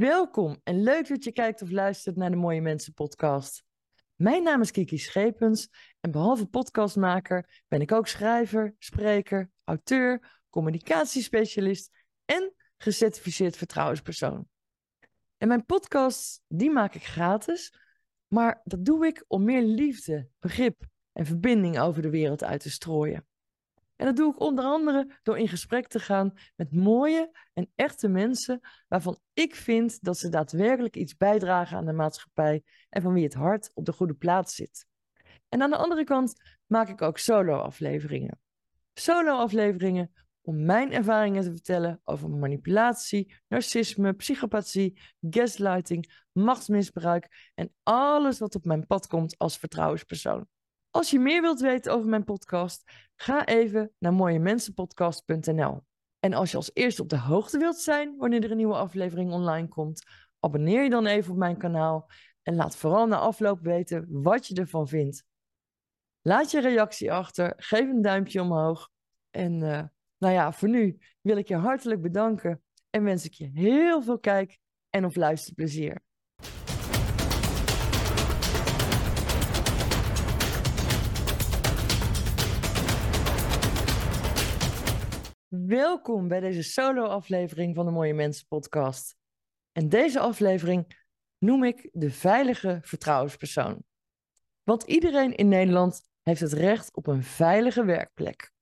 Welkom en leuk dat je kijkt of luistert naar de Mooie Mensen podcast. Mijn naam is Kiki Schepens en behalve podcastmaker ben ik ook schrijver, spreker, auteur, communicatiespecialist en gecertificeerd vertrouwenspersoon. En mijn podcasts, die maak ik gratis, maar dat doe ik om meer liefde, begrip en verbinding over de wereld uit te strooien. En dat doe ik onder andere door in gesprek te gaan met mooie en echte mensen waarvan ik vind dat ze daadwerkelijk iets bijdragen aan de maatschappij en van wie het hart op de goede plaats zit. En aan de andere kant maak ik ook solo-afleveringen. Solo-afleveringen om mijn ervaringen te vertellen over manipulatie, narcisme, psychopathie, gaslighting, machtsmisbruik en alles wat op mijn pad komt als vertrouwenspersoon. Als je meer wilt weten over mijn podcast, ga even naar mooiemensenpodcast.nl. En als je als eerste op de hoogte wilt zijn wanneer er een nieuwe aflevering online komt, abonneer je dan even op mijn kanaal en laat vooral na afloop weten wat je ervan vindt. Laat je reactie achter, geef een duimpje omhoog. En uh, nou ja, voor nu wil ik je hartelijk bedanken en wens ik je heel veel kijk- en of luisterplezier. Welkom bij deze solo-aflevering van de Mooie Mensen podcast. En deze aflevering noem ik de veilige vertrouwenspersoon. Want iedereen in Nederland heeft het recht op een veilige werkplek.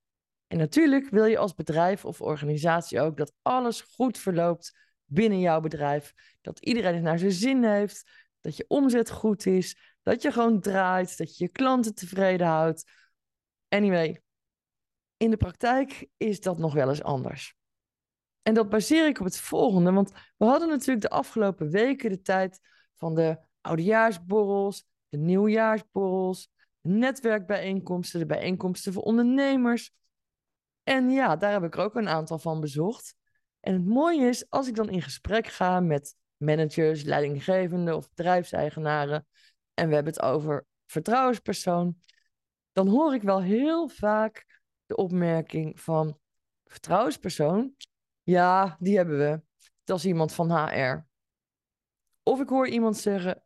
En natuurlijk wil je als bedrijf of organisatie ook dat alles goed verloopt binnen jouw bedrijf. Dat iedereen het naar zijn zin heeft, dat je omzet goed is, dat je gewoon draait, dat je je klanten tevreden houdt. Anyway, in de praktijk is dat nog wel eens anders. En dat baseer ik op het volgende, want we hadden natuurlijk de afgelopen weken de tijd van de oudejaarsborrels, de nieuwjaarsborrels, netwerkbijeenkomsten, de bijeenkomsten voor ondernemers. En ja, daar heb ik er ook een aantal van bezocht. En het mooie is, als ik dan in gesprek ga met managers, leidinggevenden of bedrijfseigenaren, en we hebben het over vertrouwenspersoon, dan hoor ik wel heel vaak de opmerking van vertrouwenspersoon. Ja, die hebben we. Dat is iemand van HR. Of ik hoor iemand zeggen,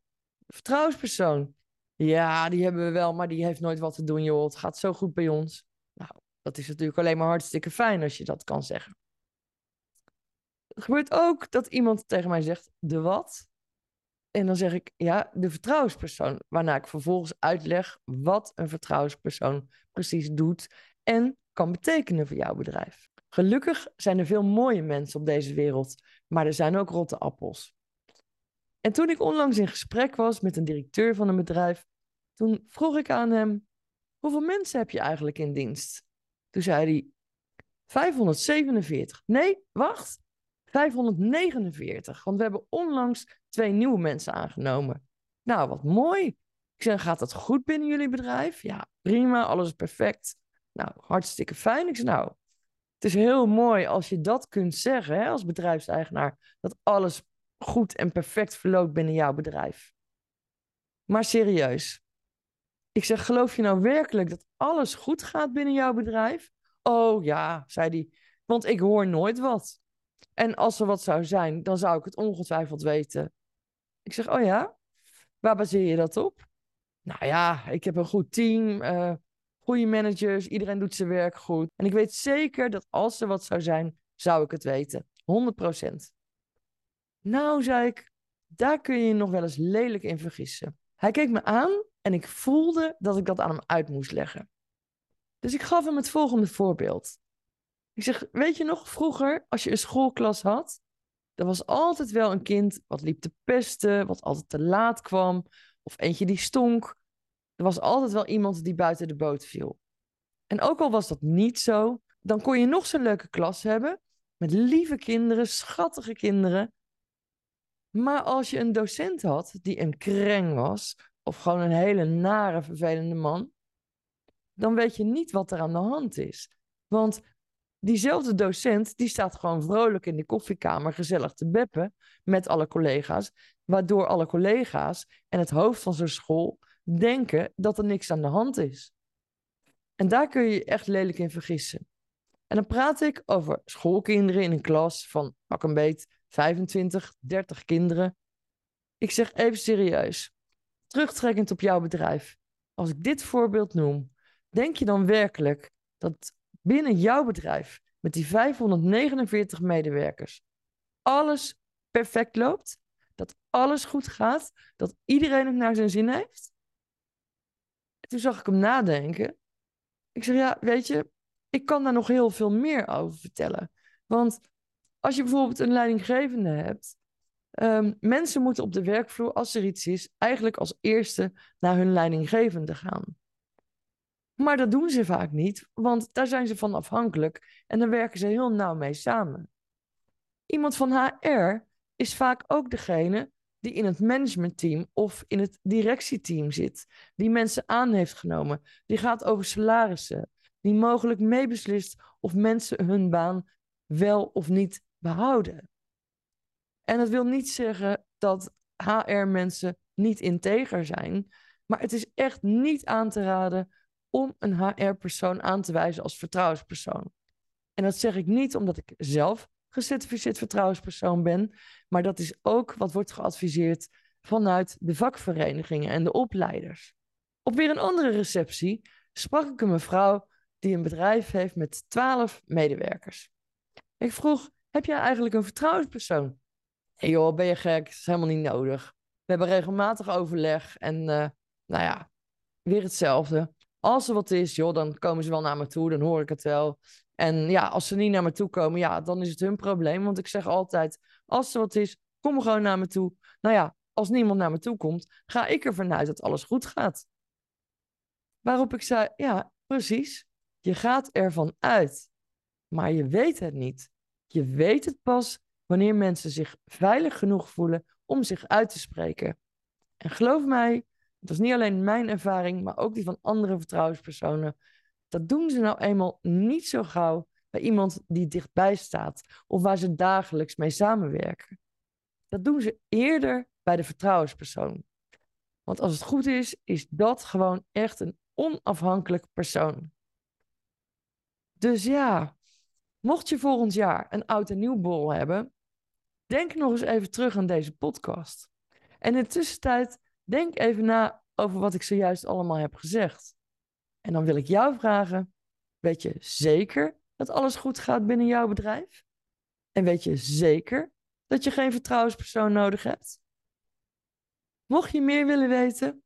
vertrouwenspersoon. Ja, die hebben we wel, maar die heeft nooit wat te doen, joh. Het gaat zo goed bij ons. Nou, dat is natuurlijk alleen maar hartstikke fijn als je dat kan zeggen. Het gebeurt ook dat iemand tegen mij zegt, de wat? En dan zeg ik, ja, de vertrouwenspersoon. Waarna ik vervolgens uitleg wat een vertrouwenspersoon precies doet en kan betekenen voor jouw bedrijf. Gelukkig zijn er veel mooie mensen op deze wereld, maar er zijn ook rotte appels. En toen ik onlangs in gesprek was met een directeur van een bedrijf, toen vroeg ik aan hem: Hoeveel mensen heb je eigenlijk in dienst? Toen zei hij: 547. Nee, wacht. 549. Want we hebben onlangs twee nieuwe mensen aangenomen. Nou, wat mooi. Ik zeg: Gaat dat goed binnen jullie bedrijf? Ja, prima, alles is perfect. Nou, hartstikke fijn. Ik nou, het is heel mooi als je dat kunt zeggen hè, als bedrijfseigenaar. Dat alles goed en perfect verloopt binnen jouw bedrijf. Maar serieus. Ik zeg, geloof je nou werkelijk dat alles goed gaat binnen jouw bedrijf? Oh ja, zei hij, want ik hoor nooit wat. En als er wat zou zijn, dan zou ik het ongetwijfeld weten. Ik zeg, oh ja, waar baseer je dat op? Nou ja, ik heb een goed team. Uh, goede managers, iedereen doet zijn werk goed. En ik weet zeker dat als er wat zou zijn, zou ik het weten. 100%. Nou, zei ik, daar kun je je nog wel eens lelijk in vergissen. Hij keek me aan en ik voelde dat ik dat aan hem uit moest leggen. Dus ik gaf hem het volgende voorbeeld. Ik zeg, weet je nog, vroeger, als je een schoolklas had, er was altijd wel een kind wat liep te pesten, wat altijd te laat kwam, of eentje die stonk, er was altijd wel iemand die buiten de boot viel. En ook al was dat niet zo, dan kon je nog zo'n leuke klas hebben. Met lieve kinderen, schattige kinderen. Maar als je een docent had die een kreng was, of gewoon een hele nare, vervelende man, dan weet je niet wat er aan de hand is. Want diezelfde docent, die staat gewoon vrolijk in de koffiekamer gezellig te beppen met alle collega's, waardoor alle collega's en het hoofd van zo'n school denken dat er niks aan de hand is. En daar kun je je echt lelijk in vergissen. En dan praat ik over schoolkinderen in een klas van pak een beet 25, 30 kinderen. Ik zeg even serieus, terugtrekkend op jouw bedrijf. Als ik dit voorbeeld noem, denk je dan werkelijk dat binnen jouw bedrijf, met die 549 medewerkers, alles perfect loopt? Dat alles goed gaat? Dat iedereen het naar zijn zin heeft? En toen zag ik hem nadenken. Ik zeg, ja, weet je, ik kan daar nog heel veel meer over vertellen. Want als je bijvoorbeeld een leidinggevende hebt, um, mensen moeten op de werkvloer, als er iets is, eigenlijk als eerste naar hun leidinggevende gaan. Maar dat doen ze vaak niet, want daar zijn ze van afhankelijk en dan werken ze heel nauw mee samen. Iemand van HR is vaak ook degene die in het managementteam of in het directieteam zit, die mensen aan heeft genomen, die gaat over salarissen, die mogelijk meebeslist of mensen hun baan wel of niet behouden. En dat wil niet zeggen dat HR-mensen niet integer zijn, maar het is echt niet aan te raden om een HR-persoon aan te wijzen als vertrouwenspersoon. En dat zeg ik niet omdat ik zelf gecertificeerd vertrouwenspersoon ben, maar dat is ook wat wordt geadviseerd vanuit de vakverenigingen en de opleiders. Op weer een andere receptie sprak ik een mevrouw die een bedrijf heeft met twaalf medewerkers. Ik vroeg, heb jij eigenlijk een vertrouwenspersoon? Hé joh, ben je gek? Dat is helemaal niet nodig. We hebben regelmatig overleg en uh, nou ja, weer hetzelfde. Als er wat is, joh, dan komen ze wel naar me toe, dan hoor ik het wel. En ja, als ze niet naar me toe komen, ja, dan is het hun probleem. Want ik zeg altijd, als er wat is, kom gewoon naar me toe. Nou ja, als niemand naar me toe komt, ga ik ervan uit dat alles goed gaat. Waarop ik zei, ja, precies. Je gaat ervan uit, maar je weet het niet. Je weet het pas wanneer mensen zich veilig genoeg voelen om zich uit te spreken. En geloof mij, het was niet alleen mijn ervaring, maar ook die van andere vertrouwenspersonen. Dat doen ze nou eenmaal niet zo gauw bij iemand die dichtbij staat of waar ze dagelijks mee samenwerken. Dat doen ze eerder bij de vertrouwenspersoon. Want als het goed is, is dat gewoon echt een onafhankelijk persoon. Dus ja, mocht je volgend jaar een oud en nieuw bol hebben, denk nog eens even terug aan deze podcast. En in de tussentijd denk even na over wat ik zojuist allemaal heb gezegd. En dan wil ik jou vragen: weet je zeker dat alles goed gaat binnen jouw bedrijf? En weet je zeker dat je geen vertrouwenspersoon nodig hebt? Mocht je meer willen weten,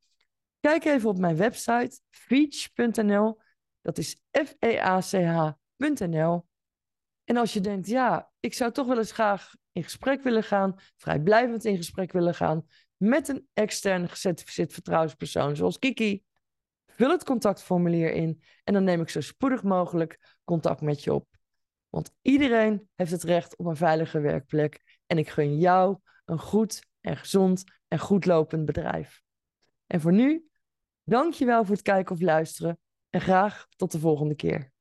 kijk even op mijn website feach.nl. Dat is F-E-A-C-H.nl. En als je denkt, ja, ik zou toch wel eens graag in gesprek willen gaan, vrijblijvend in gesprek willen gaan met een extern gecertificeerd vertrouwenspersoon zoals Kiki, vul het contactformulier in en dan neem ik zo spoedig mogelijk contact met je op. Want iedereen heeft het recht op een veilige werkplek en ik gun jou een goed en gezond en goed lopend bedrijf. En voor nu, dank je wel voor het kijken of luisteren en graag tot de volgende keer.